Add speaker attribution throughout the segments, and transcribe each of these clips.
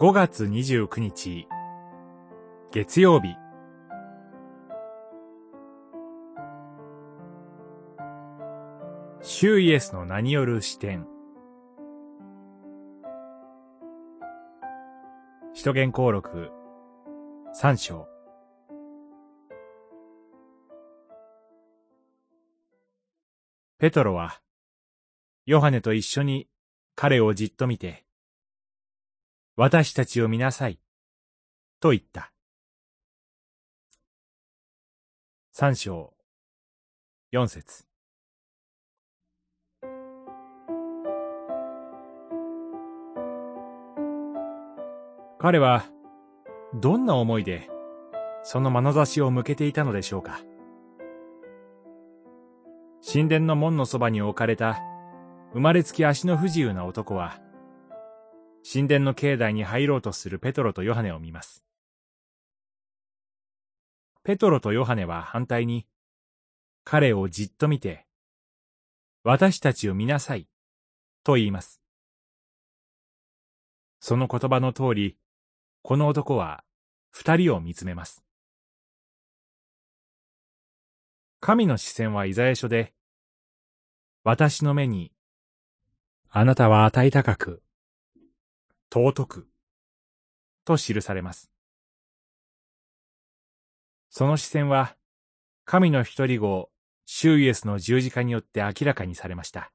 Speaker 1: 5月29日、月曜日。主イエスの名による視点。使徒言行録、三章。ペトロは、ヨハネと一緒に彼をじっと見て、私たちを見なさい、と言った。三章、四節。彼は、どんな思いで、その眼差しを向けていたのでしょうか。神殿の門のそばに置かれた、生まれつき足の不自由な男は、神殿の境内に入ろうとするペトロとヨハネを見ます。ペトロとヨハネは反対に、彼をじっと見て、私たちを見なさい、と言います。その言葉の通り、この男は二人を見つめます。神の視線はイザヤ書で、私の目に、あなたは値高く、尊く、と記されます。その視線は、神の一人子、シューイエスの十字架によって明らかにされました。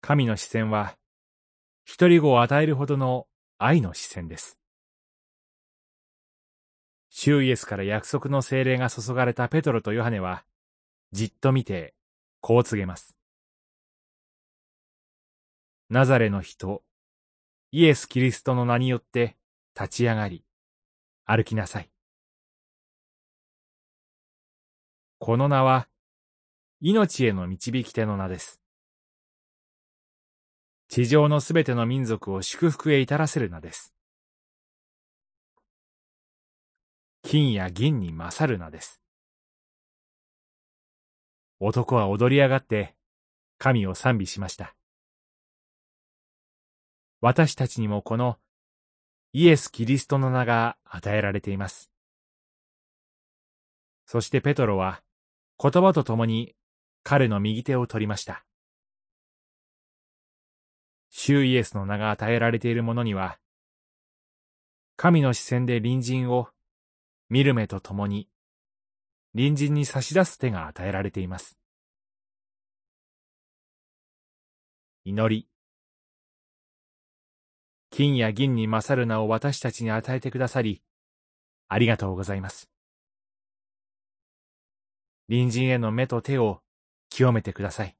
Speaker 1: 神の視線は、一人子を与えるほどの愛の視線です。シューイエスから約束の精霊が注がれたペトロとヨハネは、じっと見て、こう告げます。ナザレの人、イエス・キリストの名によって立ち上がり、歩きなさい。この名は、命への導き手の名です。地上のすべての民族を祝福へ至らせる名です。金や銀に勝る名です。男は踊り上がって、神を賛美しました。私たちにもこのイエス・キリストの名が与えられています。そしてペトロは言葉と共に彼の右手を取りました。主イエスの名が与えられている者には、神の視線で隣人を見る目と共に隣人に差し出す手が与えられています。祈り金や銀に勝る名を私たちに与えてくださり、ありがとうございます。隣人への目と手を清めてください。